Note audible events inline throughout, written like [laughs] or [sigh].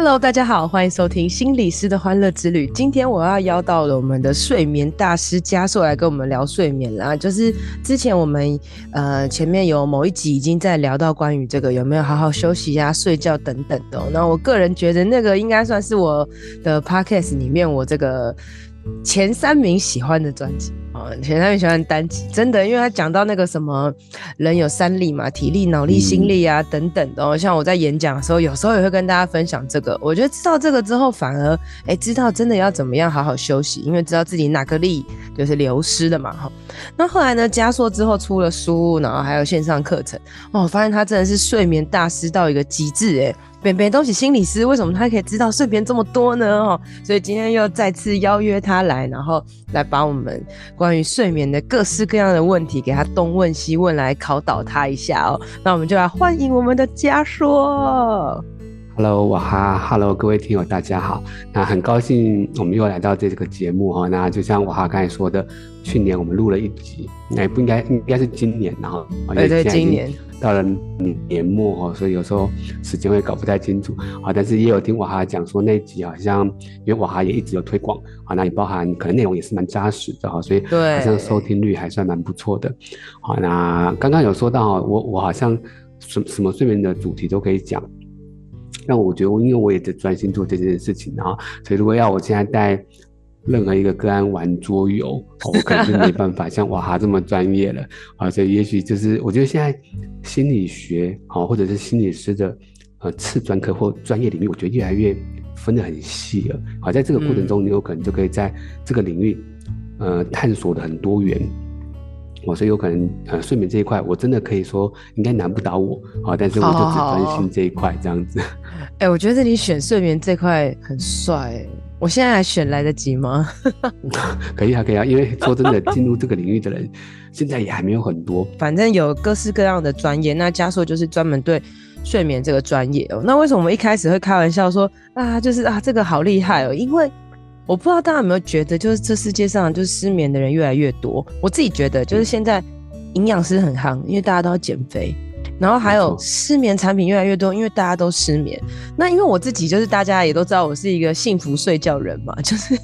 Hello，大家好，欢迎收听心理师的欢乐之旅。今天我要邀到了我们的睡眠大师加硕来跟我们聊睡眠啦。就是之前我们呃前面有某一集已经在聊到关于这个有没有好好休息呀、睡觉等等的。那我个人觉得那个应该算是我的 Podcast 里面我这个前三名喜欢的专辑。前三名喜欢单集，真的，因为他讲到那个什么人有三力嘛，体力、脑力、心力啊等等的。哦像我在演讲的时候，有时候也会跟大家分享这个。我觉得知道这个之后，反而哎、欸，知道真的要怎么样好好休息，因为知道自己哪个力就是流失的嘛。哈，那后来呢，加硕之后出了书，然后还有线上课程，哦，我发现他真的是睡眠大师到一个极致，哎。扁扁都是心理师，为什么他可以知道睡眠这么多呢？哦，所以今天又再次邀约他来，然后来把我们关于睡眠的各式各样的问题给他东问西问，来考倒他一下哦。那我们就来欢迎我们的嘉硕。Hello，我哈，Hello，各位听友，大家好。那很高兴我们又来到这个节目哈。那就像我哈刚才说的，去年我们录了一集，那也不应该，应该是今年，然后对对，今年。到了年末哦，所以有时候时间会搞不太清楚啊。但是也有听瓦哈讲说那集好像，因为瓦哈也一直有推广啊，那也包含可能内容也是蛮扎实的哈，所以好像收听率还算蛮不错的。好，那刚刚有说到我我好像什什么睡眠的主题都可以讲，那我觉得因为我也在专心做这件事情啊，所以如果要我现在带。任何一个个案玩桌游，[laughs] 我可能就没办法像瓦哈这么专业了啊，所以也许就是我觉得现在心理学啊，或者是心理师的呃次专科或专业领域，我觉得越来越分得很细了。好，在这个过程中，你有可能就可以在这个领域呃探索的很多元。我所以有可能呃睡眠这一块，我真的可以说应该难不倒我啊，但是我就只专心这一块这样子。[laughs] 哎、欸，我觉得你选睡眠这块很帅、欸。我现在还选来得及吗？[laughs] 可以啊，可以啊，因为说真的，进入这个领域的人 [laughs] 现在也还没有很多。反正有各式各样的专业，那嘉硕就是专门对睡眠这个专业哦。那为什么我们一开始会开玩笑说啊，就是啊，这个好厉害哦？因为我不知道大家有没有觉得，就是这世界上就是失眠的人越来越多。我自己觉得，就是现在营养师很夯，因为大家都要减肥。然后还有失眠产品越来越多，因为大家都失眠。那因为我自己就是大家也都知道，我是一个幸福睡觉人嘛，[laughs] 就是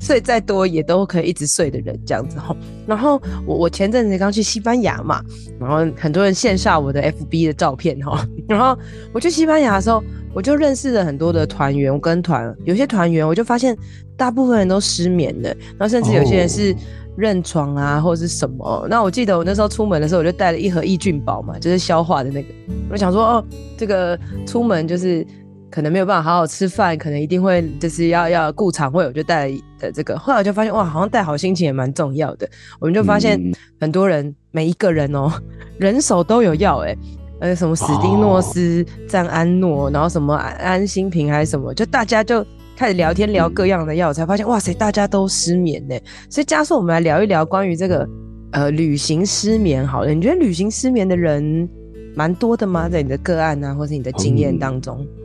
睡再多也都可以一直睡的人这样子哈。然后我我前阵子刚去西班牙嘛，然后很多人线下我的 FB 的照片哈。[laughs] 然后我去西班牙的时候，我就认识了很多的团员，我跟团有些团员我就发现大部分人都失眠的，然后甚至有些人是。认床啊，或者是什么？那我记得我那时候出门的时候，我就带了一盒益菌宝嘛，就是消化的那个。我想说，哦，这个出门就是可能没有办法好好吃饭，可能一定会就是要要顾肠胃，我就带了的这个。后来我就发现，哇，好像带好心情也蛮重要的。我们就发现很多人，嗯、每一个人哦，[laughs] 人手都有药，哎，呃，什么史丁诺斯、赞安诺，然后什么安安心平还是什么，就大家就。开始聊天聊各样的药，才发现哇塞，大家都失眠呢。所以加速，我们来聊一聊关于这个呃旅行失眠好了。你觉得旅行失眠的人蛮多的吗？在你的个案啊，或是你的经验当中？嗯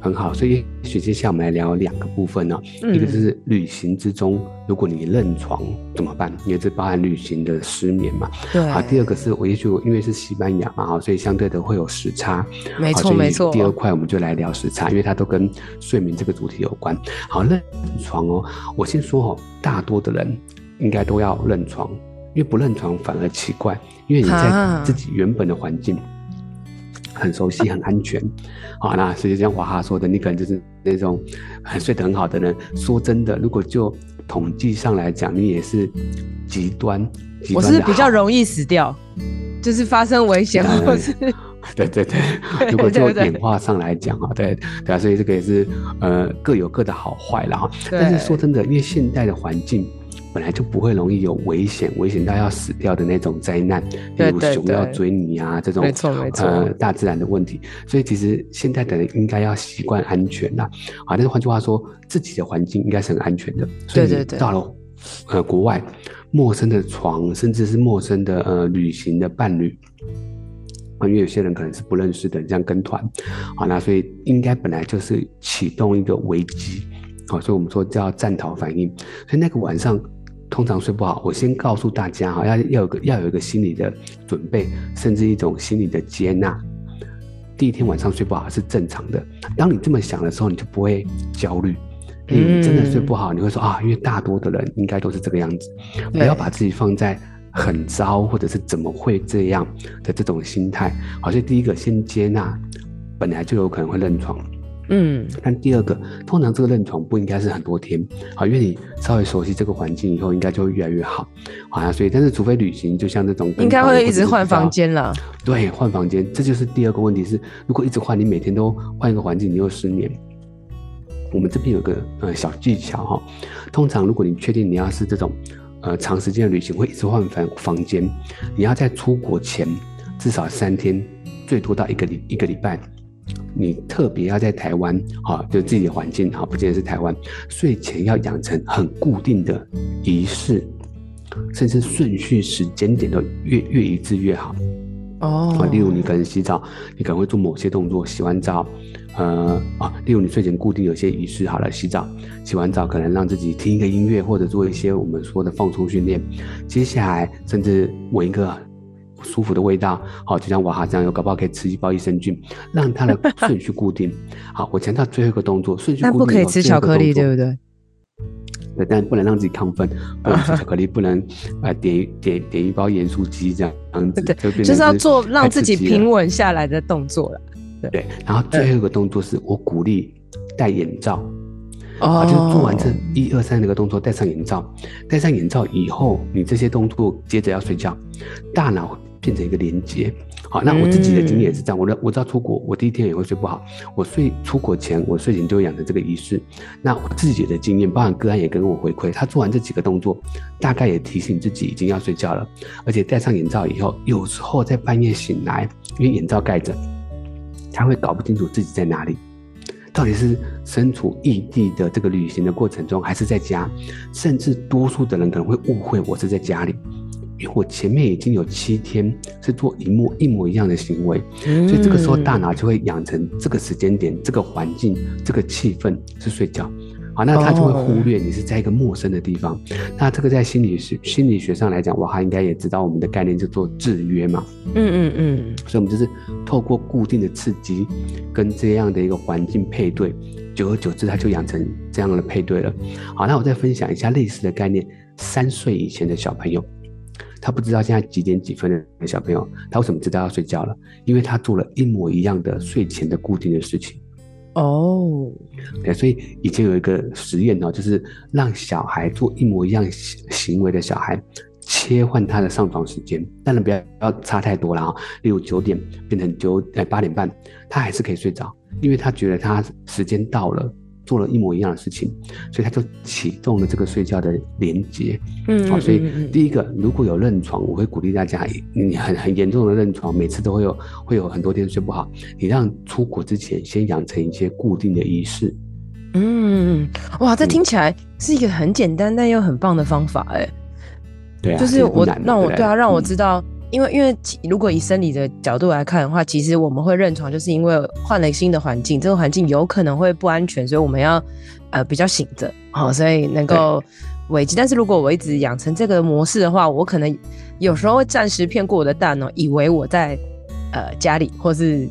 很好，所以学接下来我们来聊两个部分呢。一个就是旅行之中，如果你认床怎么办？因为这包含旅行的失眠嘛。对。好，第二个是我也许因为是西班牙嘛，哈，所以相对的会有时差。没错没错。第二块我们就来聊时差，因为它都跟睡眠这个主题有关。好，认床哦、喔，我先说哦、喔，大多的人应该都要认床，因为不认床反而奇怪，因为你在自己原本的环境。很熟悉，[laughs] 很安全，好，那实际像华哈说的，你可能就是那种很睡得很好的人。说真的，如果就统计上来讲，你也是极端，极端。我是比较容易死掉，就是发生危险，或是对 [laughs] 对对。[laughs] 如果就演化上来讲啊，对对啊，所以这个也是呃各有各的好坏了哈。但是说真的，因为现代的环境。本来就不会容易有危险，危险到要死掉的那种灾难，比如熊要追你啊，这种没错没错，呃，大自然的问题。所以其实现在的人应该要习惯安全啦。啊，但是换句话说，自己的环境应该是很安全的。所以到了呃国外，陌生的床，甚至是陌生的呃旅行的伴侣，因为有些人可能是不认识的，这样跟团，好，那所以应该本来就是启动一个危机，好，所以我们说叫战逃反应。所以那个晚上通常睡不好，我先告诉大家哈，要要有个要有一个心理的准备，甚至一种心理的接纳。第一天晚上睡不好是正常的，当你这么想的时候，你就不会焦虑。你真的睡不好，你会说啊，因为大多的人应该都是这个样子，不要把自己放在很糟或者是怎么会这样的这种心态。好，所以第一个先接纳，本来就有可能会认床。嗯，但第二个，通常这个认床不应该是很多天，好，因为你稍微熟悉这个环境以后，应该就会越来越好。好啊，所以但是除非旅行，就像这种，应该会一直换房间了。对，换房间，这就是第二个问题是，如果一直换，你每天都换一个环境，你又失眠。我们这边有个呃小技巧哈，通常如果你确定你要是这种呃长时间的旅行会一直换房房间，你要在出国前至少三天，最多到一个礼一个礼拜，你特别要在台湾哈，就自己的环境哈，不见得是台湾，睡前要养成很固定的仪式，甚至顺序时间点都越越一致越好哦。例如你可能洗澡，你可能会做某些动作，洗完澡。呃啊，例如你睡前固定有些仪式，好了，洗澡，洗完澡可能让自己听一个音乐，或者做一些我们说的放松训练。接下来甚至闻一个舒服的味道，好，就像娃哈这样，有搞不好可以吃一包益生菌，让它的 [laughs] 顺序固定。好，我强调最后一个动作，顺序固定。那不可以吃巧克力，对不对？对，但不能让自己亢奋，不能吃 [laughs] 巧克力，不能呃点点点一包盐酥鸡这样子，对，就是要做让自己平稳下来的动作了。对，然后最后一个动作是我鼓励戴眼罩，啊，就是做完这一二三那个动作，戴上眼罩，戴上眼罩以后，你这些动作接着要睡觉，大脑变成一个连接。好，那我自己的经验也是这样，我的我知道出国，我第一天也会睡不好，我睡出国前，我睡前就会养成这个仪式。那我自己的经验，包含个案也跟我回馈，他做完这几个动作，大概也提醒自己已经要睡觉了，而且戴上眼罩以后，有时候在半夜醒来，因为眼罩盖着。他会搞不清楚自己在哪里，到底是身处异地的这个旅行的过程中，还是在家？甚至多数的人可能会误会我是在家里，因为我前面已经有七天是做一模一模一样的行为，所以这个时候大脑就会养成这个时间点、这个环境、这个气氛是睡觉。好，那他就会忽略你是在一个陌生的地方。Oh. 那这个在心理学心理学上来讲，我，他应该也知道我们的概念叫做制约嘛。嗯嗯嗯。所以，我们就是透过固定的刺激跟这样的一个环境配对，久而久之，他就养成这样的配对了。好，那我再分享一下类似的概念：三岁以前的小朋友，他不知道现在几点几分的小朋友，他为什么知道要睡觉了？因为他做了一模一样的睡前的固定的事情。哦，oh. 对，所以以前有一个实验哦，就是让小孩做一模一样行为的小孩，切换他的上床时间，当然不要不要差太多了啊，例如九点变成九呃八点半，他还是可以睡着，因为他觉得他时间到了。做了一模一样的事情，所以他就启动了这个睡觉的连接。嗯，好，所以第一个，如果有认床，我会鼓励大家，你很 [laughs] 很严重的认床，每次都会有会有很多天睡不好，你让出国之前先养成一些固定的仪式。嗯，哇，这听起来是一个很简单但又很棒的方法，哎，对啊，就是我让我对啊，让我知道。因为，因为如果以生理的角度来看的话，其实我们会认床，就是因为换了新的环境，这个环境有可能会不安全，所以我们要呃比较醒着，好，所以能够危机。但是如果我一直养成这个模式的话，我可能有时候会暂时骗过我的大脑，以为我在呃家里，或是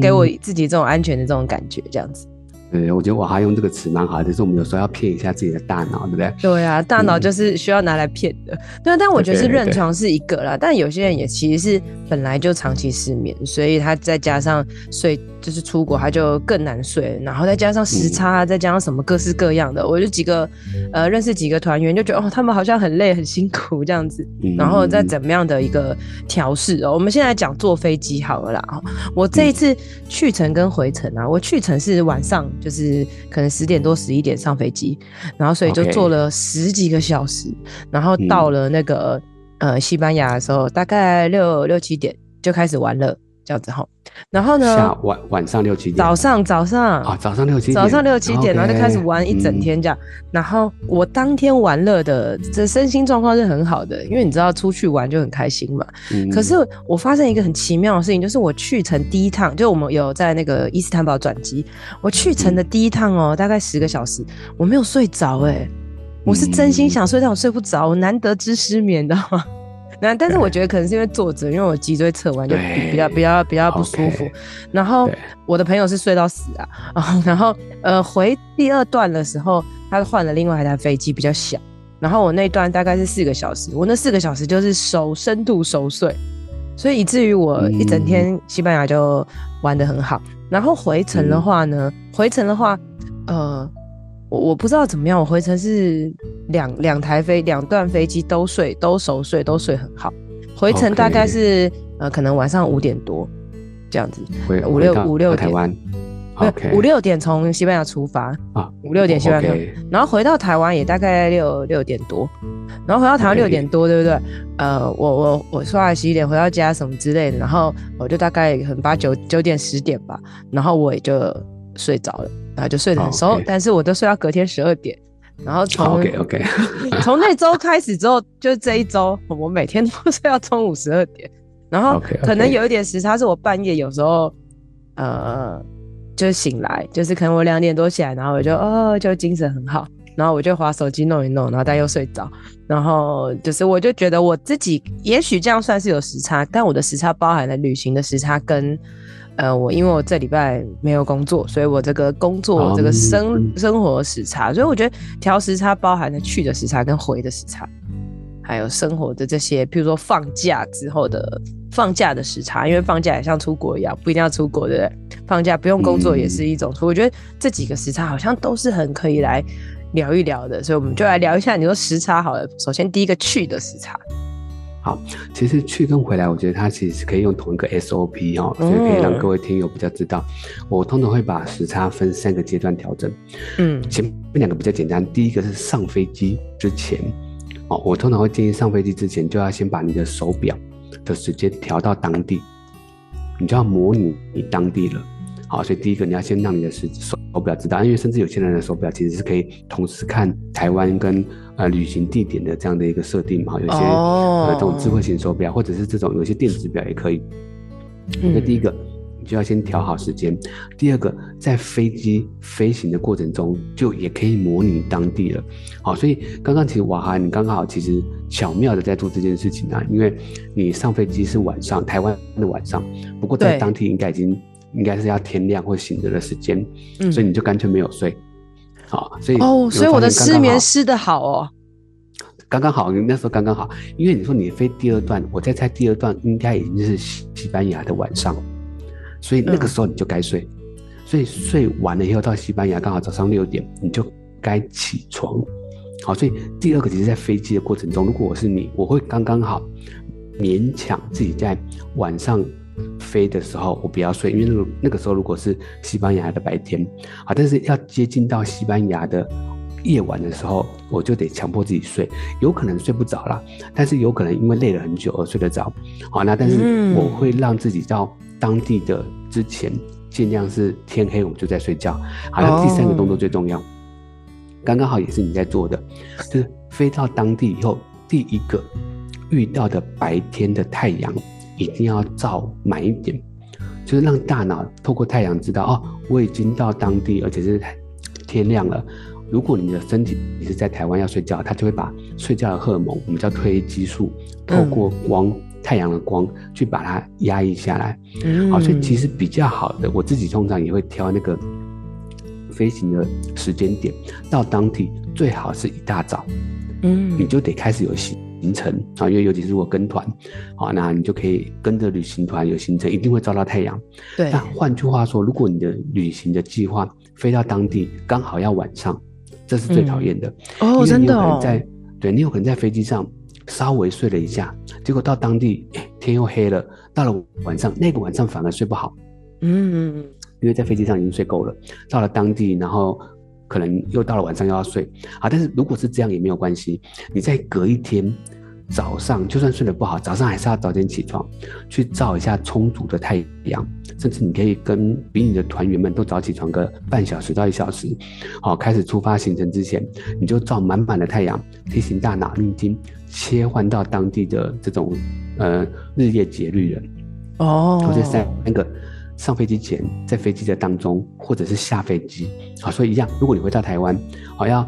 给我自己这种安全的这种感觉，这样子。对，我觉得我还用这个词蛮好的，就是我们有时候要骗一下自己的大脑，对不对？对啊，大脑就是需要拿来骗的。嗯、对啊，但我觉得是认床是一个啦，但有些人也其实是本来就长期失眠，所以他再加上睡。就是出国，他就更难睡，然后再加上时差，嗯、再加上什么各式各样的，我就几个呃认识几个团员，就觉得哦，他们好像很累很辛苦这样子，然后再怎么样的一个调试哦。我们现在讲坐飞机好了啦，我这一次去程跟回程啊，我去程是晚上，就是可能十点多十一点上飞机，然后所以就坐了十几个小时，然后到了那个呃西班牙的时候，大概六六七点就开始玩了。这样子哈。然后呢，下晚晚上六七点，早上早上。啊，早上六七点，早上六七点，然后就开始玩一整天这样。嗯、然后我当天玩乐的这身心状况是很好的，因为你知道出去玩就很开心嘛。嗯、可是我发生一个很奇妙的事情，就是我去程第一趟，就我们有在那个伊斯坦堡转机，我去程的第一趟哦，大概十个小时，我没有睡着哎、欸，我是真心想睡，但我睡不着，我难得之失眠，你知道吗？那但是我觉得可能是因为坐着，因为我脊椎侧弯就比比较比较比较不舒服。然后我的朋友是睡到死啊，然后呃回第二段的时候，他换了另外一台飞机比较小，然后我那段大概是四个小时，我那四个小时就是熟深度熟睡，所以以至于我一整天西班牙就玩得很好。然后回程的话呢，回程的话，呃。我我不知道怎么样，我回程是两两台飞两段飞机都睡都熟睡都睡很好，回程大概是呃可能晚上五点多这样子，五六五六点台湾，OK 五六点从西班牙出发啊，五六点西班牙.然后回到台湾也大概六六点多，然后回到台湾六点多.对不对？呃，我我我刷牙洗脸回到家什么之类的，然后我就大概很八九九点十点吧，然后我也就睡着了。然后就睡得很熟，Okay. 但是我都睡到隔天十二点，然后从 OK OK，[laughs] 从那周开始之后，就这一周我每天都 [laughs] 睡到中午十二点，然后可能有一点时差，是我半夜有时候呃就醒来，就是可能我两点多起来，然后我就哦就精神很好，然后我就划手机弄一弄，然后但又睡着，然后就是我就觉得我自己也许这样算是有时差，但我的时差包含了旅行的时差跟。呃，我因为我这礼拜没有工作，所以我这个工作这个生、um, 生活时差，所以我觉得调时差包含了去的时差跟回的时差，还有生活的这些，譬如说放假之后的放假的时差，因为放假也像出国一样，不一定要出国，对不对？放假不用工作也是一种，所以、um, 我觉得这几个时差好像都是很可以来聊一聊的，所以我们就来聊一下，你说时差好了，首先第一个去的时差。好，其实去跟回来，我觉得它其实是可以用同一个 SOP 哦，所以可以让各位听友比较知道。嗯、我通常会把时差分三个阶段调整。嗯，前面两个比较简单，第一个是上飞机之前，哦，我通常会建议上飞机之前就要先把你的手表的时间调到当地，你就要模拟你当地了。好，所以第一个你要先让你的手手表知道，因为甚至有些人的手表其实是可以同时看台湾跟呃旅行地点的这样的一个设定嘛，有些、oh. 呃这种智慧型手表或者是这种有些电子表也可以。那、嗯、第一个你就要先调好时间，第二个在飞机飞行的过程中就也可以模拟当地了。好，所以刚刚其实哇哈，你刚刚好其实巧妙的在做这件事情啊，因为你上飞机是晚上，台湾的晚上，不过在当地应该已经。应该是要天亮或醒着的时间，嗯、所以你就干脆没有睡，好，所以哦，所以我的失眠失得好哦，刚刚好，那时候刚刚好，因为你说你飞第二段，我在猜第二段应该已经是西班牙的晚上，所以那个时候你就该睡，嗯、所以睡完了以后到西班牙刚好早上六点，你就该起床，好，所以第二个其实在飞机的过程中，如果我是你，我会刚刚好勉强自己在晚上。飞的时候我不要睡，因为那个那个时候如果是西班牙的白天，啊，但是要接近到西班牙的夜晚的时候，我就得强迫自己睡，有可能睡不着啦，但是有可能因为累了很久而睡得着，好，那但是我会让自己到当地的之前，尽量是天黑我们就在睡觉。好，那第三个动作最重要，刚刚好也是你在做的，就是飞到当地以后，第一个遇到的白天的太阳。一定要照满一点，就是让大脑透过太阳知道哦，我已经到当地，而且是天亮了。如果你的身体你是在台湾要睡觉，它就会把睡觉的荷尔蒙，我们叫褪黑激素，透过光、嗯、太阳的光去把它压抑下来。嗯，好，所以其实比较好的，我自己通常也会挑那个飞行的时间点，到当地最好是一大早。嗯，你就得开始有行。行程啊，因为尤其是我跟团，好，那你就可以跟着旅行团有行程，一定会照到太阳。对。那换句话说，如果你的旅行的计划飞到当地刚好要晚上，这是最讨厌的。嗯、哦，真的哦。在对，你有可能在飞机上稍微睡了一下，结果到当地，欸、天又黑了，到了晚上，那个晚上反而睡不好。嗯，因为在飞机上已经睡够了，到了当地，然后。可能又到了晚上又要睡，啊，但是如果是这样也没有关系，你再隔一天早上就算睡得不好，早上还是要早点起床，去照一下充足的太阳，甚至你可以跟比你的团员们都早起床个半小时到一小时，好，开始出发行程之前，你就照满满的太阳，提醒大脑你已经切换到当地的这种呃日夜节律了。哦，或者三个上飞机前，在飞机的当中，或者是下飞机，啊，所以一样，如果你回到台湾，好要。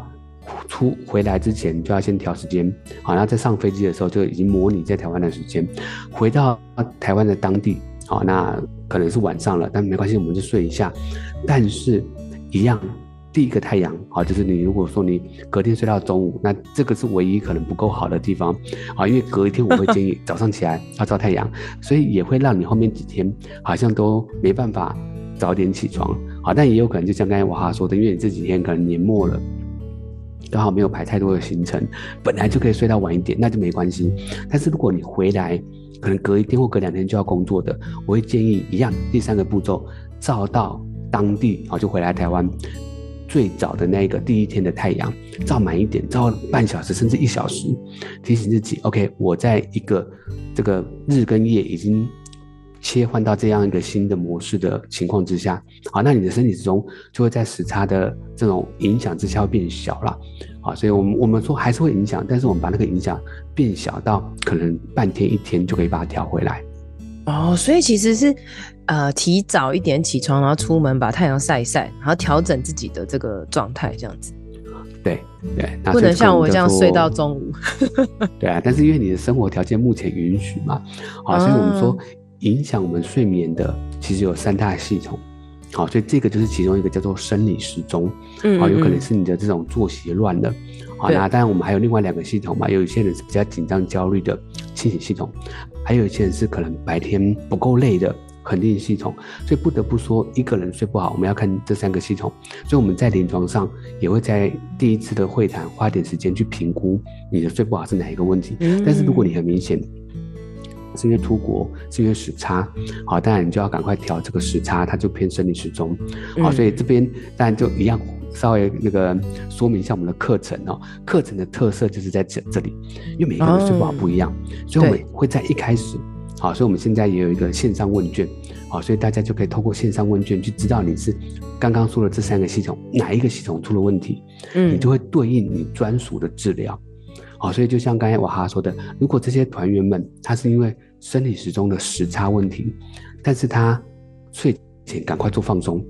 出回来之前就要先调时间，好，然后在上飞机的时候就已经模拟在台湾的时间，回到台湾的当地，好，那可能是晚上了，但没关系，我们就睡一下。但是，一样，第一个太阳，好，就是你如果说你隔天睡到中午，那这个是唯一可能不够好的地方，啊，因为隔一天我会建议 [laughs] 早上起来要照太阳，所以也会让你后面几天好像都没办法早点起床，好，但也有可能就像刚才娃哈说的，因为你这几天可能年末了。刚好没有排太多的行程，本来就可以睡到晚一点，那就没关系。但是如果你回来，可能隔一天或隔两天就要工作的，我会建议一样，第三个步骤，照到当地，好，就回来台湾最早的那个第一天的太阳，照满一点，照半小时甚至一小时，提醒自己，OK，我在一个这个日跟夜已经。切换到这样一个新的模式的情况之下，好，那你的身体之中就会在时差的这种影响之下会变小了，好，所以我们我们说还是会影响，但是我们把那个影响变小到可能半天一天就可以把它调回来。哦，所以其实是呃提早一点起床，然后出门把太阳晒一晒，然后调整自己的这个状态，这样子。对对，不能像我这样睡到中午。[laughs] 对啊，但是因为你的生活条件目前允许嘛，好，所以我们说。影响我们睡眠的其实有三大系统，好，所以这个就是其中一个叫做生理时钟，嗯，好，有可能是你的这种作息乱了，好，那当然我们还有另外两个系统嘛，有一些人是比较紧张焦虑的清醒系统，还有一些人是可能白天不够累的恒定系统，所以不得不说一个人睡不好，我们要看这三个系统，所以我们在临床上也会在第一次的会谈花点时间去评估你的睡不好是哪一个问题，但是如果你很明显。是因为出国，是因为时差，好，当然你就要赶快调这个时差，它就偏生理时钟，好，所以这边当然就一样，稍微那个说明一下我们的课程哦，课程的特色就是在这这里，因为每个人睡不好不一样，所以我们会在一开始，好，所以我们现在也有一个线上问卷，好，所以大家就可以透过线上问卷去知道你是刚刚说的这三个系统哪一个系统出了问题，嗯，你就会对应你专属的治疗，好，所以就像刚才瓦哈说的，如果这些团员们他是因为生理时钟的时差问题，但是他睡前赶快做放松，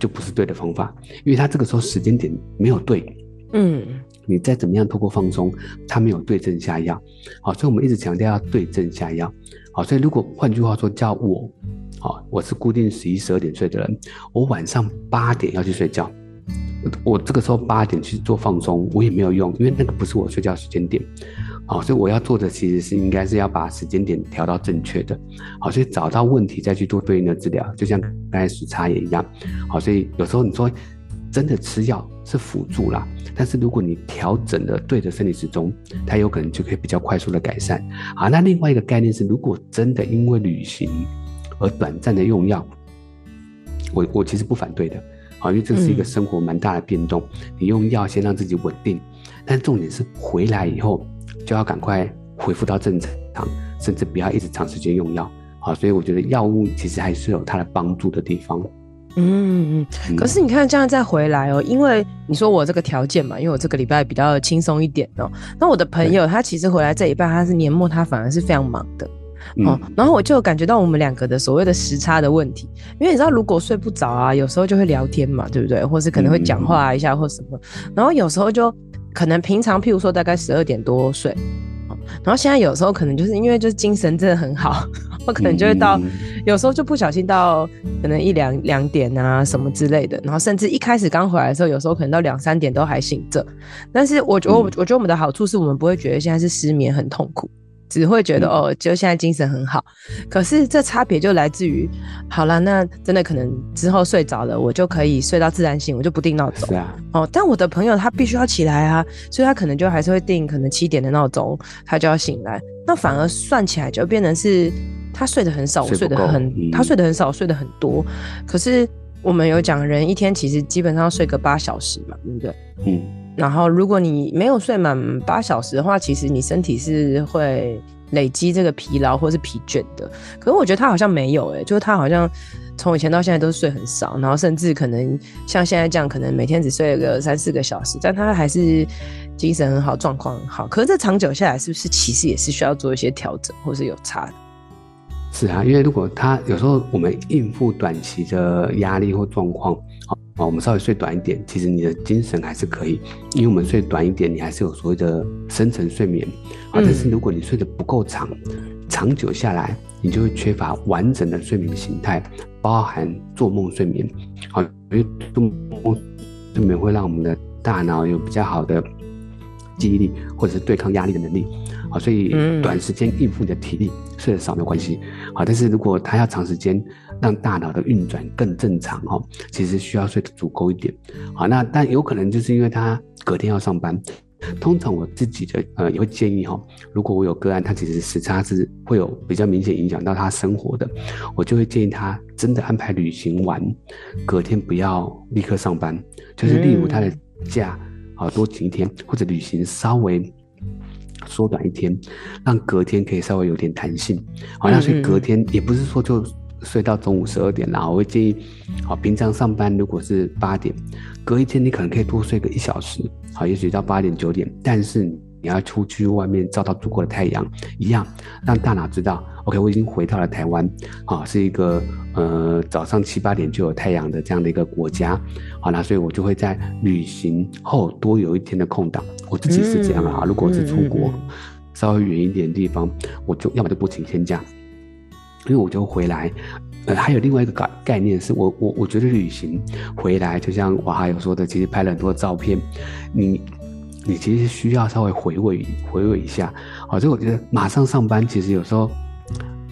就不是对的方法，因为他这个时候时间点没有对，嗯，你再怎么样透过放松，他没有对症下药，好，所以我们一直强调要对症下药，好，所以如果换句话说叫我，好，我是固定十一十二点睡的人，我晚上八点要去睡觉，我这个时候八点去做放松，我也没有用，因为那个不是我睡觉时间点。好，所以我要做的其实是应该是要把时间点调到正确的，好，所以找到问题再去做对应的治疗，就像刚才时差也一样，好，所以有时候你说真的吃药是辅助啦，但是如果你调整了对的生理时钟，它有可能就可以比较快速的改善。好，那另外一个概念是，如果真的因为旅行而短暂的用药，我我其实不反对的，好，因为这是一个生活蛮大的变动，嗯、你用药先让自己稳定，但重点是回来以后。就要赶快恢复到正常，甚至不要一直长时间用药。好，所以我觉得药物其实还是有它的帮助的地方。嗯嗯。可是你看这样再回来哦，因为你说我这个条件嘛，因为我这个礼拜比较轻松一点哦。那我的朋友他其实回来这一半，他是年末，他反而是非常忙的。哦，然后我就感觉到我们两个的所谓的时差的问题，因为你知道，如果睡不着啊，有时候就会聊天嘛，对不对？或是可能会讲话一下或什么，然后有时候就。可能平常，譬如说大概十二点多睡，然后现在有时候可能就是因为就是精神真的很好，[laughs] 我可能就会到，有时候就不小心到可能一两两点啊什么之类的，然后甚至一开始刚回来的时候，有时候可能到两三点都还醒着。但是我觉得我我觉得我们的好处是我们不会觉得现在是失眠很痛苦。只会觉得哦，就现在精神很好，可是这差别就来自于，好了，那真的可能之后睡着了，我就可以睡到自然醒，我就不定闹钟。是啊。哦，但我的朋友他必须要起来啊，所以他可能就还是会定可能七点的闹钟，他就要醒来。那反而算起来就变成是他睡得很少，我睡得很，嗯、他睡得很少，我睡得很多。可是我们有讲，人一天其实基本上睡个八小时嘛，对不对？嗯。然后如果你没有睡满八小时的话，其实你身体是会累积这个疲劳或是疲倦的。可是我觉得他好像没有、欸，诶，就是他好像从以前到现在都睡很少，然后甚至可能像现在这样，可能每天只睡个三四个小时，但他还是精神很好，状况很好。可是这长久下来，是不是其实也是需要做一些调整，或是有差的？是啊，因为如果他有时候我们应付短期的压力或状况。啊，我们稍微睡短一点，其实你的精神还是可以，因为我们睡短一点，你还是有所谓的深层睡眠。啊，但是如果你睡得不够长，长久下来，你就会缺乏完整的睡眠形态，包含做梦睡眠。好，因为做梦睡眠会让我们的大脑有比较好的记忆力，或者是对抗压力的能力。好，所以短时间应付你的体力睡得少没有关系。好，但是如果他要长时间。让大脑的运转更正常哦，其实需要睡得足够一点。好，那但有可能就是因为他隔天要上班。通常我自己的呃也会建议哈，如果我有个案，他其实时差是会有比较明显影响到他生活的，我就会建议他真的安排旅行完，隔天不要立刻上班，就是例如他的假啊多请一天，或者旅行稍微缩短一天，让隔天可以稍微有点弹性。好，那所以隔天也不是说就。睡到中午十二点，然后我会建议，好，平常上班如果是八点，隔一天你可能可以多睡个一小时，好，也许到八点九点，但是你要出去外面照到足够的太阳，一样让大脑知道，OK，我已经回到了台湾，好，是一个呃早上七八点就有太阳的这样的一个国家，好，那所以我就会在旅行后多有一天的空档，我自己是这样啊，如果是出国稍微远一点的地方，我就要么就不请天假。因为我就回来，呃，还有另外一个概概念是我我我觉得旅行回来，就像我还有说的，其实拍了很多照片，你你其实需要稍微回味回味一下，好，所以我觉得马上上班其实有时候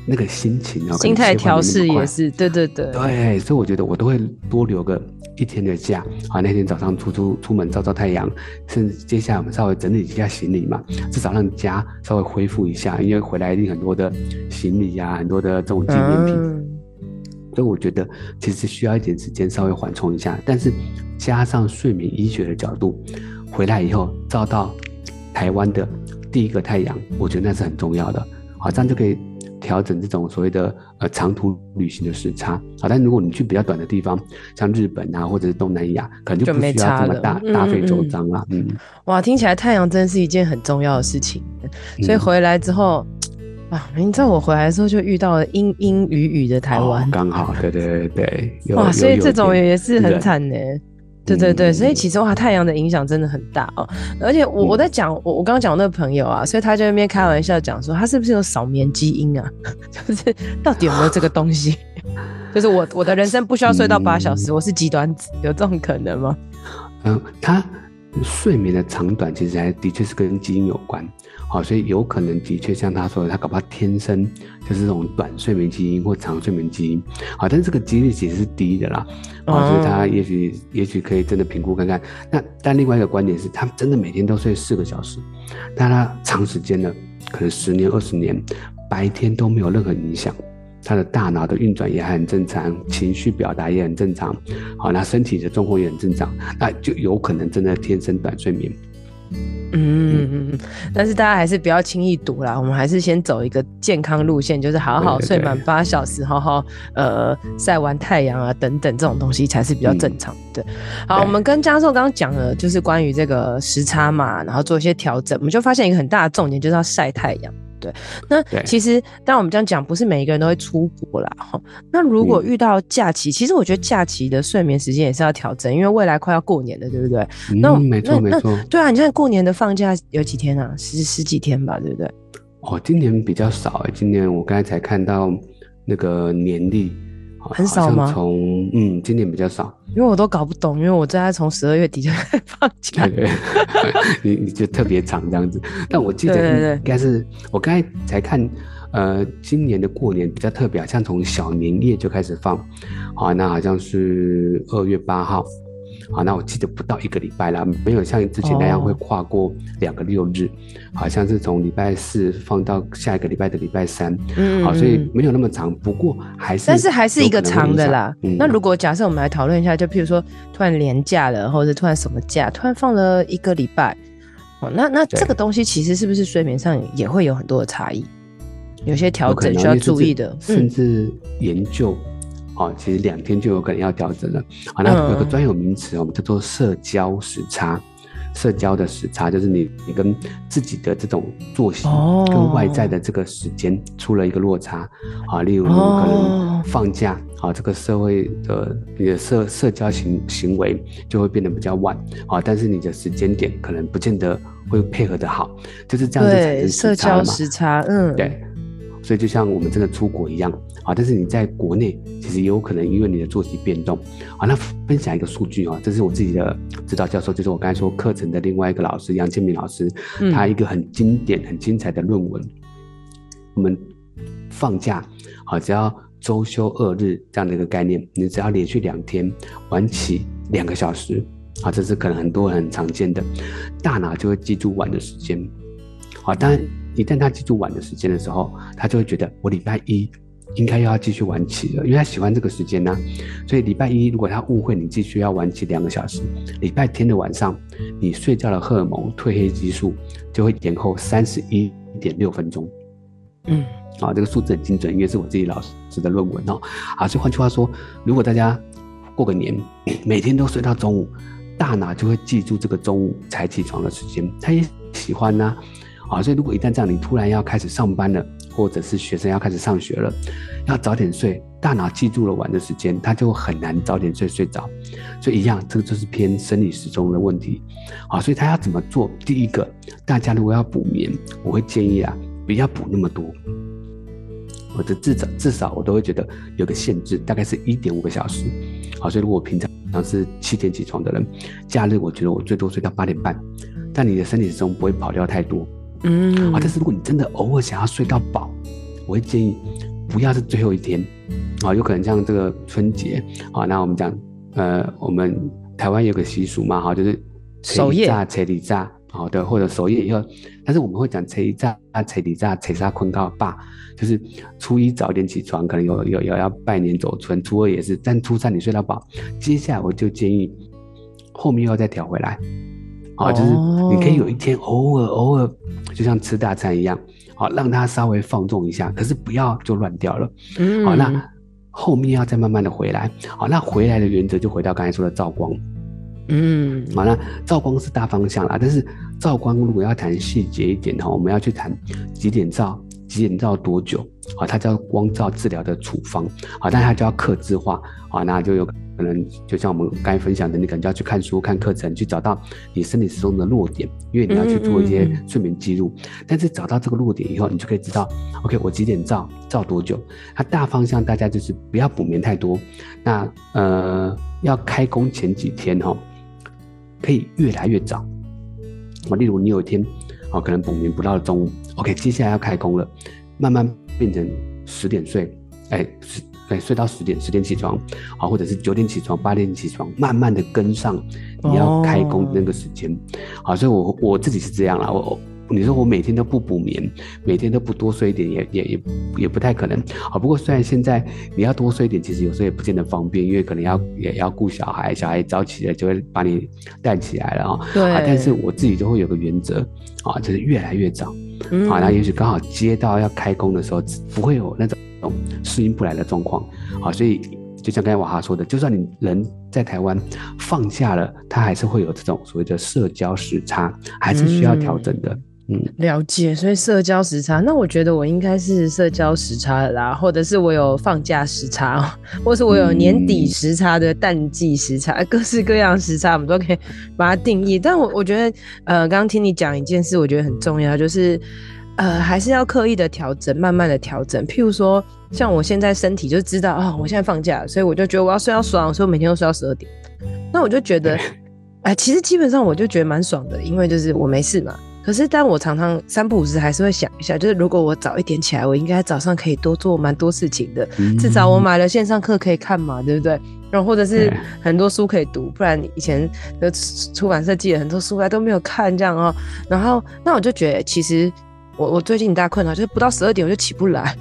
那个心情啊，心态调试也是，对对对，对，所以我觉得我都会多留个。一天的假，啊，那天早上出出出门照照太阳，甚至接下来我们稍微整理一下行李嘛，至少让家稍微恢复一下，因为回来一定很多的行李呀、啊，很多的这种纪念品，嗯、所以我觉得其实需要一点时间稍微缓冲一下，但是加上睡眠医学的角度，回来以后照到台湾的第一个太阳，我觉得那是很重要的，好，这样就可以。调整这种所谓的呃长途旅行的时差啊，但如果你去比较短的地方，像日本啊或者是东南亚，可能就不需要这么大大费周章了。嗯，哇，听起来太阳真是一件很重要的事情。所以回来之后、嗯、[tsk] 啊，你知道我回来的时候就遇到了阴阴雨雨的台湾，刚、哦、好，对对对对，哇，所以这种也是很惨呢。对对对，所以其实哇，太阳的影响真的很大哦。而且我我在讲我我刚刚讲那个朋友啊，所以他就那边开玩笑讲说，他是不是有扫眠基因啊？[laughs] 就是到底有没有这个东西？[laughs] 就是我我的人生不需要睡到八小时，我是极端子，有这种可能吗？嗯，他睡眠的长短其实还的确是跟基因有关。好，所以有可能的确像他说的，他搞不好天生就是这种短睡眠基因或长睡眠基因。好，但是这个几率其实是低的啦。啊，所以他也许也许可以真的评估看看。那但另外一个观点是，他真的每天都睡四个小时，但他长时间的可能十年二十年，白天都没有任何影响，他的大脑的运转也很正常，情绪表达也很正常。好，那身体的状况也很正常，那就有可能真的天生短睡眠。嗯嗯，但是大家还是不要轻易赌啦，我们还是先走一个健康路线，就是好好睡满八小时，好好呃晒完太阳啊等等这种东西才是比较正常的。嗯、好，我们跟江硕刚刚讲了，就是关于这个时差嘛，然后做一些调整，我们就发现一个很大的重点就是要晒太阳。对，那其实当我们这样讲，不是每一个人都会出国啦。哈。那如果遇到假期，嗯，其实我觉得假期的睡眠时间也是要调整，因为未来快要过年了，对不对？嗯，那没错没错。对啊，你看过年的放假有几天啊？十十几天吧，对不对？哦，今年比较少哎，今年我刚才才看到那个年历。很少吗？从嗯，今年比较少，因为我都搞不懂，因为我在从十二月底就开始放假，对对你 [laughs] 你就特别长这样子。但我记得应该是我刚才才看，呃，今年的过年比较特别，好像从小年夜就开始放，好，那好像是二月八号，好，那我记得不到一个礼拜啦，没有像之前那样会跨过两个六日，哦、好像是从礼拜四放到下一个礼拜的礼拜三，嗯，好，所以没有那么长，不过还是，但是还是一个长的啦。嗯、那如果假设我们来讨论一下，就譬如说突然连假了，或者突然什么假，突然放了一个礼拜，哦，那那这个东西其实是不是睡眠上也会有很多的差异？有些调整需要注意的，甚至研究。哦，其实两天就有可能要调整了。好，那有个专有名词，我们叫做社交时差。社交的时差就是你你跟自己的这种作息跟外在的这个时间出了一个落差。啊，例如可能放假，啊，这个社会的你的社社交行行为就会变得比较晚。啊，但是你的时间点可能不见得会配合的好，就是这样子产生时差嘛。社交时差，嗯，对。所以就像我们真的出国一样。啊，但是你在国内其实也有可能因为你的作息变动。啊，那分享一个数据啊，这是我自己的指导教授，就是我刚才说课程的另外一个老师杨建明老师，他一个很经典、很精彩的论文。嗯、我们放假，啊，只要周休二日这样的一个概念，你只要连续两天晚起两个小时，啊，这是可能很多人很常见的，大脑就会记住晚的时间。啊，当然一旦他记住晚的时间的时候，他就会觉得我礼拜一。应该又要继续晚起了，因为他喜欢这个时间呢、啊。所以礼拜一如果他误会你继续要晚起两个小时，礼拜天的晚上你睡觉的荷尔蒙褪黑激素就会延后三十一点六分钟。嗯，啊，这个数字很精准，因为是我自己老师的论文哦。啊，所以换句话说，如果大家过个年每天都睡到中午，大脑就会记住这个中午才起床的时间，他也喜欢呢、啊。啊，所以如果一旦这样，你突然要开始上班了。或者是学生要开始上学了，要早点睡，大脑记住了晚的时间，他就很难早点睡睡着，所以一样，这个就是偏生理时钟的问题，好，所以他要怎么做？第一个，大家如果要补眠，我会建议啊，不要补那么多，我的至少至少我都会觉得有个限制，大概是一点五个小时，好，所以如果我平常是七点起床的人，假日我觉得我最多睡到八点半，但你的身体时钟不会跑掉太多。嗯。啊，但是如果你真的偶尔想要睡到饱，我会建议不要是最后一天，啊，有可能像这个春节，啊，那我们讲，呃，我们台湾有个习俗嘛，哈，就是守夜、彻底炸，好的，或者守夜以后，但是我们会讲初一早、初二早、初三困到霸，就是初一早点起床，可能有有有要拜年走春，初二也是，但初三你睡到饱，接下来我就建议后面又要再调回来。啊，就是你可以有一天偶尔偶尔，就像吃大餐一样，好让它稍微放纵一下，可是不要就乱掉了。嗯，好，那后面要再慢慢的回来。好，那回来的原则就回到刚才说的照光。嗯，好，那照光是大方向啦，但是照光如果要谈细节一点的话，我们要去谈几点照，几点照多久。好，它叫光照治疗的处方。好，但它就要客制化。好，那就有。可能就像我们刚才分享的，你可能就要去看书、看课程，去找到你身体时钟的弱点，因为你要去做一些睡眠记录。但是找到这个弱点以后，你就可以知道，OK，我几点照，照多久。它大方向大家就是不要补眠太多。那呃，要开工前几天哈，可以越来越早。我例如你有一天哦，可能补眠不到中午，OK，接下来要开工了，慢慢变成十点睡，哎。可以睡到十点，十点起床，好，或者是九点起床，八点起床，慢慢的跟上你要开工的那个时间，好、哦，所以我我自己是这样啦，我你说我每天都不补眠，每天都不多睡一点，也也也也不太可能，啊，不过虽然现在你要多睡一点，其实有时候也不见得方便，因为可能要也要顾小孩，小孩早起了就会把你带起来了啊，对，但是我自己就会有个原则啊，就是越来越早，嗯、啊，那也许刚好接到要开工的时候，不会有那种。适应不来的状况，好，所以就像刚才瓦哈说的，就算你人在台湾放假了，他还是会有这种所谓的社交时差，还是需要调整的。嗯，了解。所以社交时差，那我觉得我应该是社交时差的啦，或者是我有放假时差，[laughs] 或是我有年底时差的淡季时差，嗯、各式各样时差，我们都可以把它定义。但我我觉得，呃，刚刚听你讲一件事，我觉得很重要，就是。呃，还是要刻意的调整，慢慢的调整。譬如说，像我现在身体就知道啊、哦，我现在放假，所以我就觉得我要睡到爽，所以我每天都睡到十二点。那我就觉得，哎，[laughs] 其实基本上我就觉得蛮爽的，因为就是我没事嘛，可是，但我常常三不五时还是会想一下，就是如果我早一点起来，我应该早上可以多做蛮多事情的。嗯、至少我买了线上课可以看嘛，对不对？然后或者是很多书可以读，不然以前的出版社寄了很多书来都没有看这样哦。然后，那我就觉得，其实我我最近一大困扰就是不到十二点我就起不来。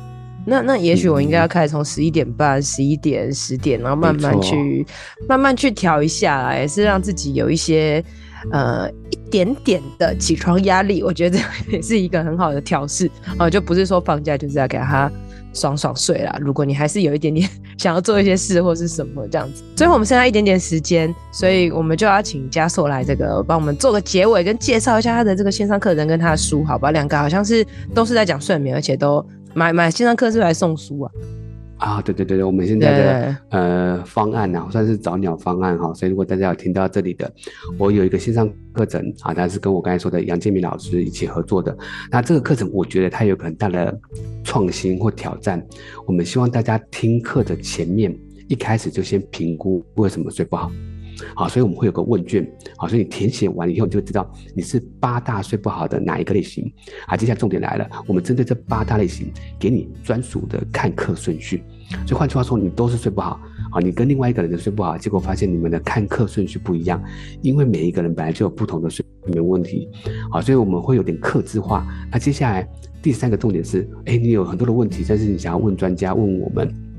那那也许我应该要开始从十一点半、十一点、十点，然后慢慢去慢慢去调一下来，也是让自己有一些。呃，一点点的起床压力，我觉得 [laughs] 也是一个很好的调试啊，就不是说放假就是要给他爽爽睡啦。如果你还是有一点点 [laughs] 想要做一些事或是什么这样子，最后我们剩下一点点时间，所以我们就要请家硕来这个帮我们做个结尾，跟介绍一下他的这个线上课程跟他的书，好吧？两个好像是都是在讲睡眠，而且都买买线上课是来送书啊。啊，对对对对，我们现在的呃方案呢、啊，算是早鸟方案哈，所以如果大家有听到这里的，我有一个线上课程啊，它是跟我刚才说的杨建明老师一起合作的。那这个课程我觉得它有个很大的创新或挑战，我们希望大家听课的前面一开始就先评估为什么睡不好。好，所以我们会有个问卷，好，所以你填写完以后，你就知道你是八大睡不好的哪一个类型。好，接下来重点来了，我们针对这八大类型，给你专属的看课顺序。所以换句话说，你都是睡不好，啊，你跟另外一个人都睡不好，结果发现你们的看课顺序不一样，因为每一个人本来就有不同的睡眠问题。好，所以我们会有点克制化。那接下来第三个重点是，哎，你有很多的问题，但是你想要问专家，问我们。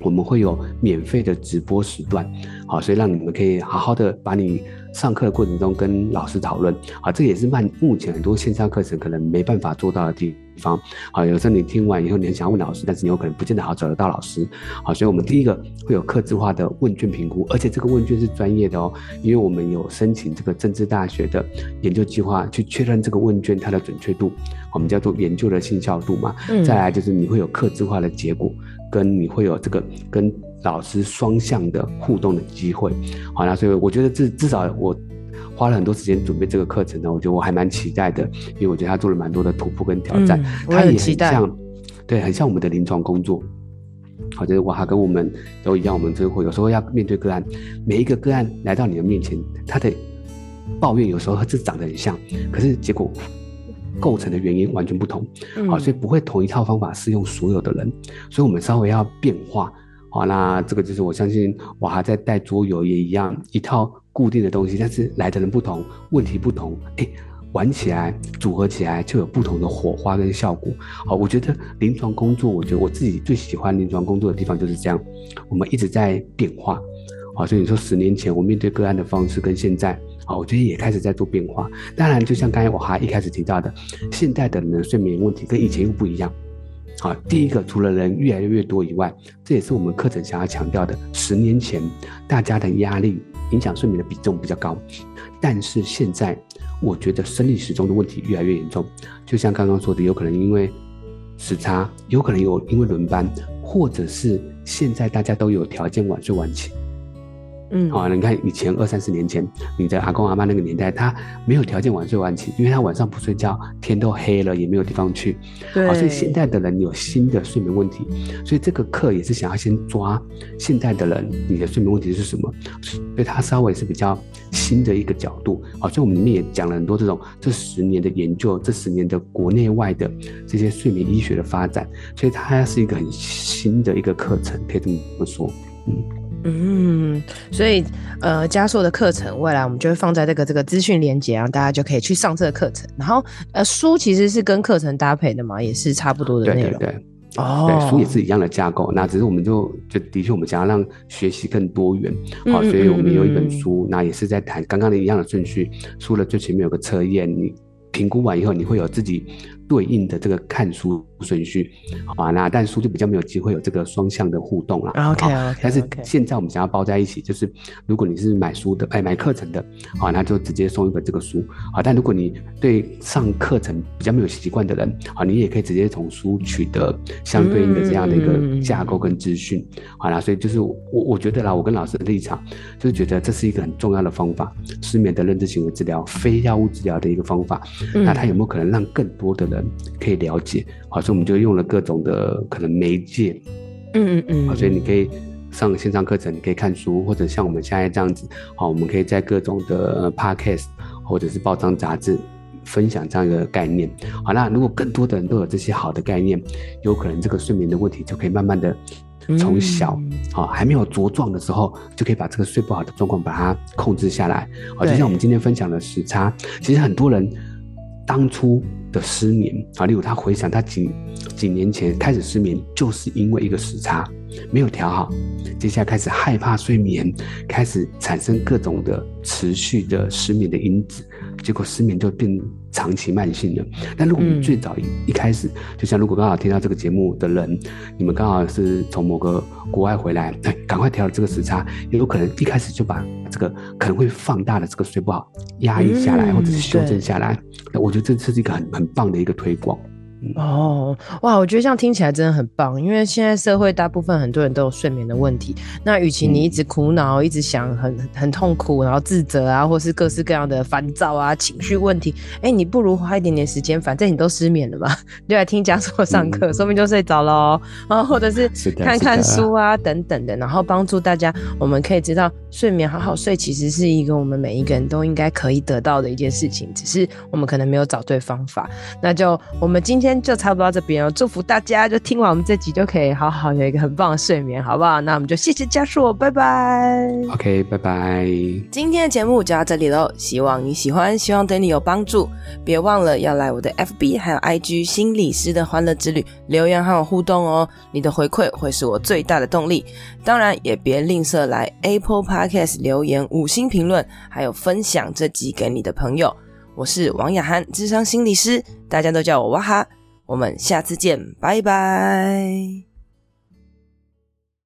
我们会有免费的直播时段，好，所以让你们可以好好的把你上课的过程中跟老师讨论，好，这也是慢目前很多线上课程可能没办法做到的地方，好，有时候你听完以后你很想问老师，但是你有可能不见得好找得到老师，好，所以我们第一个会有客制化的问卷评估，而且这个问卷是专业的哦，因为我们有申请这个政治大学的研究计划去确认这个问卷它的准确度，我们叫做研究的信效度嘛，嗯，再来就是你会有客制化的结果。跟你会有这个跟老师双向的互动的机会，好，那所以我觉得至至少我花了很多时间准备这个课程呢，我觉得我还蛮期待的，因为我觉得他做了蛮多的突破跟挑战，他、嗯、也很像，对，很像我们的临床工作，好，就是哇，跟我们都一样，我们就会有时候要面对个案，每一个个案来到你的面前，他的抱怨有时候和这长得很像，可是结果。构成的原因完全不同，好，所以不会同一套方法适用所有的人，所以我们稍微要变化，好，那这个就是我相信我还在带桌游也一样，一套固定的东西，但是来的人不同，问题不同，哎，玩起来组合起来就有不同的火花跟效果，好，我觉得临床工作，我觉得我自己最喜欢临床工作的地方就是这样，我们一直在变化，好，所以你说十年前我面对个案的方式跟现在。啊我觉得也开始在做变化。当然，就像刚才我还一开始提到的，现代的人睡眠问题跟以前又不一样。好，第一个，除了人越来越多以外，这也是我们课程想要强调的。十年前，大家的压力影响睡眠的比重比较高，但是现在，我觉得生理时钟的问题越来越严重。就像刚刚说的，有可能因为时差，有可能有因为轮班，或者是现在大家都有条件晚睡晚起。嗯，好、哦，你看以前二三十年前，你的阿公阿妈那个年代，他没有条件晚睡晚起，因为他晚上不睡觉，天都黑了，也没有地方去。对，所以现在的人有新的睡眠问题，所以这个课也是想要先抓现在的人，你的睡眠问题是什么？所以他稍微是比较新的一个角度。好、哦，所以我们里面也讲了很多这种这十年的研究，这十年的国内外的这些睡眠医学的发展，所以它是一个很新的一个课程，可以这么说，嗯。嗯，所以呃，加硕的课程未来我们就会放在这个这个资讯连接，然后大家就可以去上这个课程。然后呃，书其实是跟课程搭配的嘛，也是差不多的内容。对对对，哦，对，书也是一样的架构。那只是我们就就的确我们想要让学习更多元，好，所以我们有一本书，那也是在谈刚刚的一样的顺序。书的最前面有个测验，你评估完以后，你会有自己。对应的这个看书顺序，好，那但书就比较没有机会有这个双向的互动了。OK OK。但是现在我们想要包在一起，就是如果你是买书的，哎，买课程的，好，那就直接送一本这个书。好，但如果你对上课程比较没有习惯的人，好，你也可以直接从书取得相对应的这样的一个架构跟资讯。好啦，所以就是我我觉得啦，我跟老师的立场就是觉得这是一个很重要的方法，失眠的认知行为治疗，非药物治疗的一个方法。那它有没有可能让更多的人可以了解，好，所以我们就用了各种的可能媒介，嗯嗯嗯，好，所以你可以上线上课程，你可以看书，或者像我们现在这样子，好，我们可以在各种的 podcast 或者是报章杂志分享这样一个概念。好，那如果更多的人都有这些好的概念，有可能这个睡眠的问题就可以慢慢的从小，好、嗯、还没有茁壮的时候，就可以把这个睡不好的状况把它控制下来。好，就像我们今天分享的时差，其实很多人当初的失眠啊，例如他回想他几几年前开始失眠，就是因为一个时差没有调好，接下来开始害怕睡眠，开始产生各种的持续的失眠的因子。结果失眠就变长期慢性的。但如果你最早一、嗯、一开始，就像如果刚好听到这个节目的人，你们刚好是从某个国外回来，哎，赶快调了这个时差，也有可能一开始就把这个可能会放大的这个睡不好压抑下来，或者是修正下来。那我觉得这是一个很很棒的一个推广。哦，哇，我觉得这样听起来真的很棒，因为现在社会大部分很多人都有睡眠的问题。那与其你一直苦恼，嗯、一直想很很痛苦，然后自责啊，或是各式各样的烦躁啊、情绪问题，哎、欸，你不如花一点点时间，反正你都失眠了嘛，[laughs] 就来听讲座上课，说不定就睡着喽。啊，或者是看看书啊等等的，然后帮助大家，我们可以知道睡眠好好睡，其实是一个我们每一个人都应该可以得到的一件事情，只是我们可能没有找对方法。那就我们今天。就差不多到这边哦，祝福大家，就听完我们这集就可以好好有一个很棒的睡眠，好不好？那我们就谢谢家硕，拜拜。OK，拜拜。今天的节目就到这里喽，希望你喜欢，希望对你有帮助。别忘了要来我的 FB 还有 IG 心理师的欢乐之旅留言和我互动哦，你的回馈会是我最大的动力。当然也别吝啬来 Apple Podcast 留言五星评论，还有分享这集给你的朋友。我是王雅涵，智商心理师，大家都叫我哇哈。我们下次见，拜拜。